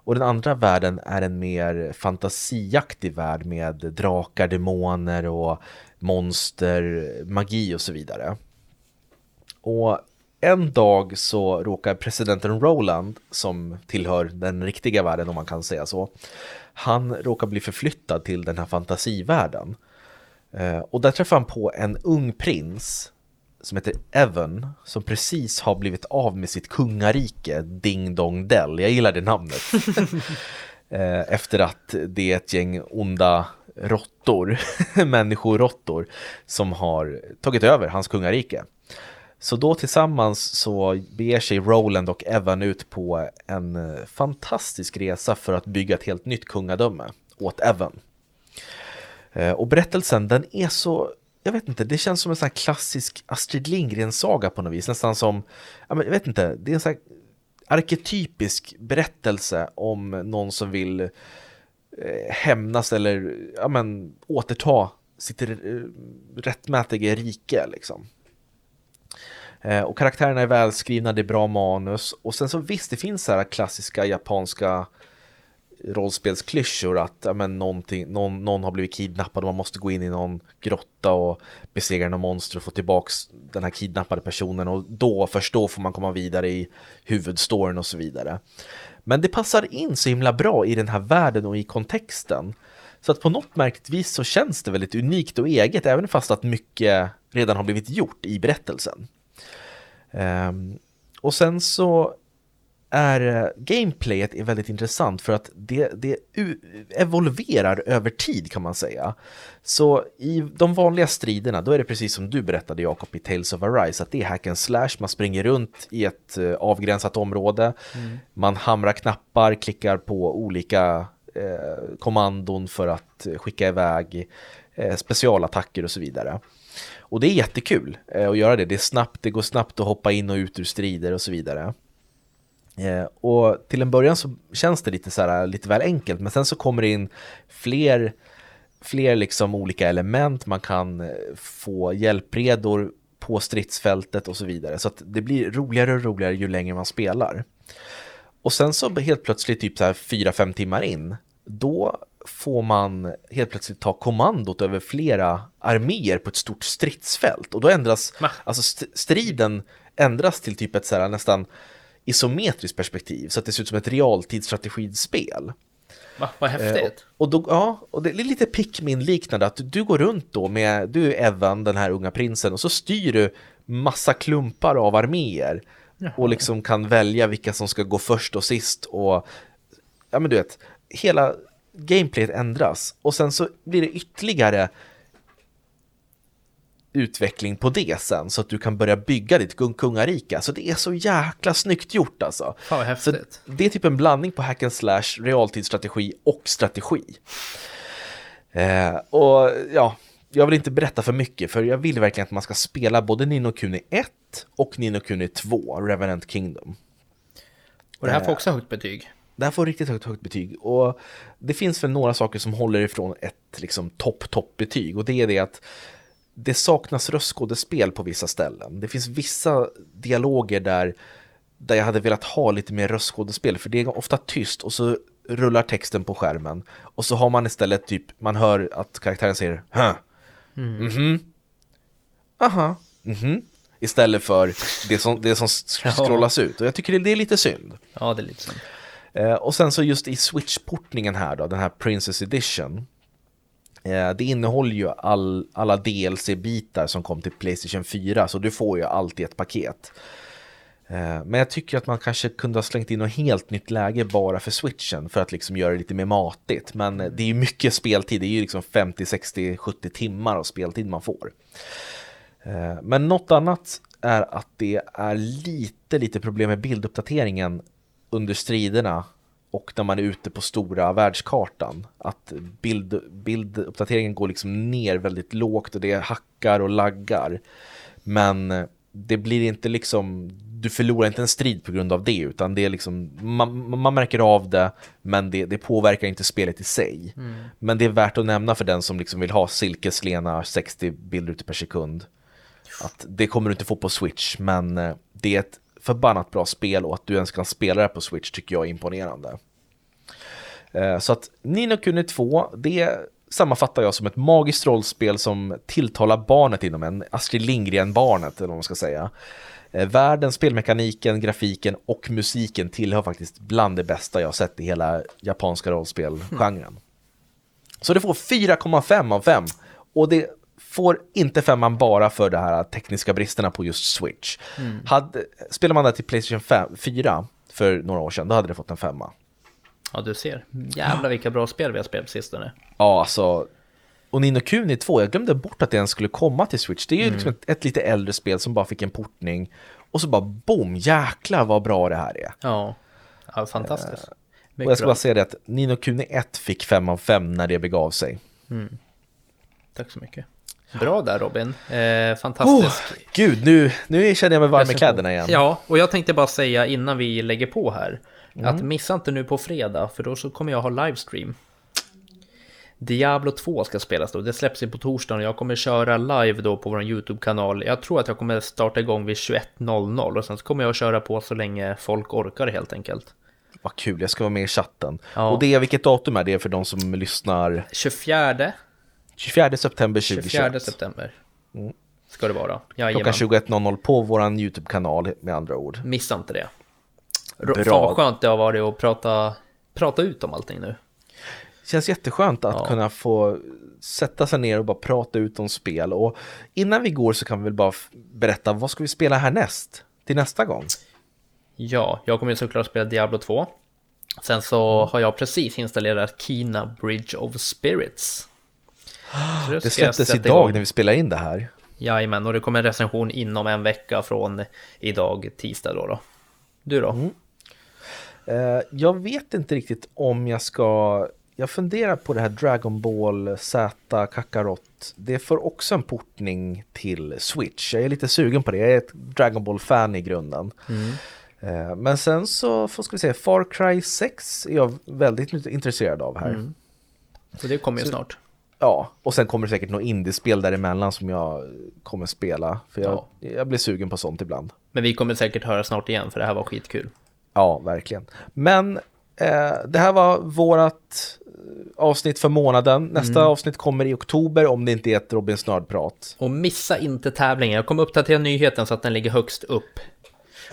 Och den andra världen är en mer fantasiaktig värld med drakar, demoner och monster, magi och så vidare. Och en dag så råkar presidenten Roland, som tillhör den riktiga världen om man kan säga så, han råkar bli förflyttad till den här fantasivärlden. Eh, Och där träffar han på en ung prins som heter Evan, som precis har blivit av med sitt kungarike, Ding Dong Dell. Jag gillar det namnet. Eh, Efter att det är ett gäng onda råttor, människorottor, som har tagit över hans kungarike. Så då tillsammans så beger sig Roland och Evan ut på en eh, fantastisk resa för att bygga ett helt nytt kungadöme åt Evan. Eh, och berättelsen den är så, jag vet inte, det känns som en sån här klassisk Astrid Lindgren-saga på något vis. Nästan som, jag vet inte, det är en sån här arketypisk berättelse om någon som vill eh, hämnas eller ja, men, återta sitt rättmätiga rike. Liksom. Eh, och karaktärerna är välskrivna, det är bra manus. Och sen så visst, det finns så här klassiska japanska rollspelsklyschor att ja, men, någon, någon har blivit kidnappad och man måste gå in i någon grotta och besegra någon monster och få tillbaks den här kidnappade personen och då, först då får man komma vidare i huvudstoryn och så vidare. Men det passar in så himla bra i den här världen och i kontexten. Så att på något märkligt vis så känns det väldigt unikt och eget även fast att mycket redan har blivit gjort i berättelsen. Um, och sen så är eh, gameplayet är väldigt intressant för att det, det evolverar över tid kan man säga. Så i de vanliga striderna, då är det precis som du berättade Jakob i Tales of Arise, att det är hack and slash, man springer runt i ett uh, avgränsat område, mm. man hamrar knappar, klickar på olika uh, kommandon för att skicka iväg uh, specialattacker och så vidare. Och det är jättekul eh, att göra det, det är snabbt, det går snabbt att hoppa in och ut ur strider och så vidare. Eh, och till en början så känns det lite, så här, lite väl enkelt, men sen så kommer det in fler, fler liksom olika element, man kan eh, få hjälpredor på stridsfältet och så vidare. Så att det blir roligare och roligare ju längre man spelar. Och sen så helt plötsligt typ så här 4-5 timmar in, då får man helt plötsligt ta kommandot över flera arméer på ett stort stridsfält. Och då ändras, alltså striden ändras till typ ett så här nästan isometriskt perspektiv så att det ser ut som ett realtidsstrategispel. Va, vad häftigt. Eh, och, då, ja, och det är lite Pikmin-liknande att du går runt då med, du är Evan, den här unga prinsen, och så styr du massa klumpar av arméer Jaha. och liksom kan välja vilka som ska gå först och sist och ja men du vet, hela gameplayet ändras och sen så blir det ytterligare utveckling på det sen så att du kan börja bygga ditt kungarike. Så det är så jäkla snyggt gjort alltså. Fan vad häftigt. Så det är typ en blandning på hack and slash, realtidsstrategi och strategi. Eh, och ja, jag vill inte berätta för mycket för jag vill verkligen att man ska spela både Nino Kuni 1 och Nino Kuni 2, Revenant Kingdom. Och det här får också högt betyg. Det här får riktigt högt, högt betyg och det finns väl några saker som håller ifrån ett liksom topp, topp betyg och det är det att det saknas röstskådespel på vissa ställen. Det finns vissa dialoger där, där jag hade velat ha lite mer röstskådespel för det är ofta tyst och så rullar texten på skärmen och så har man istället typ, man hör att karaktären säger Hä? Mm. Mhm. Aha. Mhm. Istället för det som, det som scrollas ut. Och jag tycker det är lite synd. Ja, det är lite synd. Eh, och sen så just i Switch-portningen här då, den här Princess Edition. Eh, det innehåller ju all, alla DLC-bitar som kom till Playstation 4 så du får ju allt i ett paket. Eh, men jag tycker att man kanske kunde ha slängt in något helt nytt läge bara för switchen för att liksom göra det lite mer matigt. Men eh, det är ju mycket speltid, det är ju liksom 50, 60, 70 timmar av speltid man får. Eh, men något annat är att det är lite, lite problem med bilduppdateringen under striderna och när man är ute på stora världskartan. Att bild, bilduppdateringen går liksom ner väldigt lågt och det hackar och laggar. Men det blir inte liksom, du förlorar inte en strid på grund av det utan det är liksom, man, man märker av det men det, det påverkar inte spelet i sig. Mm. Men det är värt att nämna för den som liksom vill ha silkeslena 60 bilder per sekund. Att det kommer du inte få på Switch men eh, det är ett förbannat bra spel och att du ens kan spela det på Switch tycker jag är imponerande. Eh, så att Nino Kuni 2, det sammanfattar jag som ett magiskt rollspel som tilltalar barnet inom en, Astrid Lindgren-barnet eller vad man ska säga. Eh, världen, spelmekaniken, grafiken och musiken tillhör faktiskt bland det bästa jag sett i hela japanska rollspelgenren. Mm. Så det får 4,5 av 5 och det får inte femman bara för de här tekniska bristerna på just Switch. Mm. Hade, spelar man det till Playstation 5, 4 för några år sedan, då hade det fått en femma. Ja, du ser. Jävlar vilka bra spel vi har spelat på sistone. Ja, alltså. Och Nino Kuni 2, jag glömde bort att det ens skulle komma till Switch. Det är ju mm. liksom ett, ett, lite äldre spel som bara fick en portning. Och så bara boom, jäklar vad bra det här är. Ja, ja fantastiskt. Uh, och jag ska bara säga det att Nino Kuni 1 fick 5 av 5 när det begav sig. Tack så mycket. Bra där Robin. Eh, fantastisk. Oh, gud, nu, nu känner jag mig varm i kläderna igen. Ja, och jag tänkte bara säga innan vi lägger på här. Att missa inte nu på fredag, för då så kommer jag ha livestream. Diablo 2 ska spelas då, det släpps ju på torsdagen och jag kommer köra live då på vår YouTube-kanal. Jag tror att jag kommer starta igång vid 21.00 och sen så kommer jag köra på så länge folk orkar helt enkelt. Vad kul, jag ska vara med i chatten. Ja. Och det är, vilket datum är det för de som lyssnar? 24, 24 september 2021. 24 september ska det vara. Jajamän. Klockan 21.00 på våran YouTube-kanal med andra ord. Missa inte det. Bra. Fan vad skönt det har varit att prata, prata ut om allting nu. känns jätteskönt att Ja. kunna få sätta sig ner och bara prata ut om spel. Och innan vi går så kan vi väl bara berätta, vad ska vi spela härnäst? Till nästa gång? Ja, jag kommer ju såklart spela Diablo 2. Sen så har jag precis installerat Kina Bridge of Spirits. Så Det släpptes idag igång. när vi spelar in det här. Jajamän, och det kommer en recension inom en vecka från idag, tisdag då. då. Du då? Mm. Eh, jag vet inte riktigt om jag ska... Jag funderar på det här Dragon Ball Z Kakarot. Det får också en portning till Switch. Jag är lite sugen på det. Jag är ett Dragon Ball-fan i grunden. Eh, Men sen så får ska vi se, Far Cry 6 är jag väldigt intresserad av här. Så det kommer ju snart. Ja, och sen kommer det säkert något indiespel däremellan som jag kommer spela. För jag, Ja. jag blir sugen på sånt ibland. Men vi kommer säkert höra snart igen, för det här var skitkul. Ja, verkligen. Men eh, det här var vårat eh, avsnitt för månaden. Nästa Mm. avsnitt kommer i oktober om det inte är ett Robins Nördprat. Och missa inte tävlingen. Jag kommer uppdatera nyheten så att den ligger högst upp.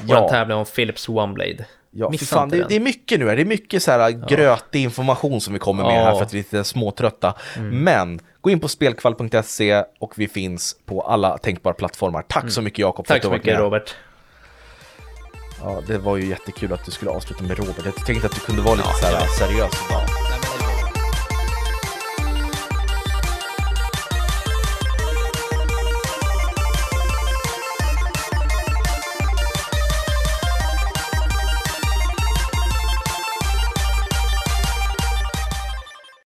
Ja. Vår tävling om Philips OneBlade. Ja, Missa fan, det, det är mycket nu. Det är mycket så här grötig information som vi kommer med Ja. Mm. här för att vi är lite småtrötta. Men gå in på spelkvall.se och vi finns på alla tänkbara plattformar. Tack så mycket Jakob för Mm. Tack att du så mycket med. Robert. Ja, det var ju jättekul att du skulle avsluta med Robert. Jag tänkte att du kunde vara lite så här seriös idag.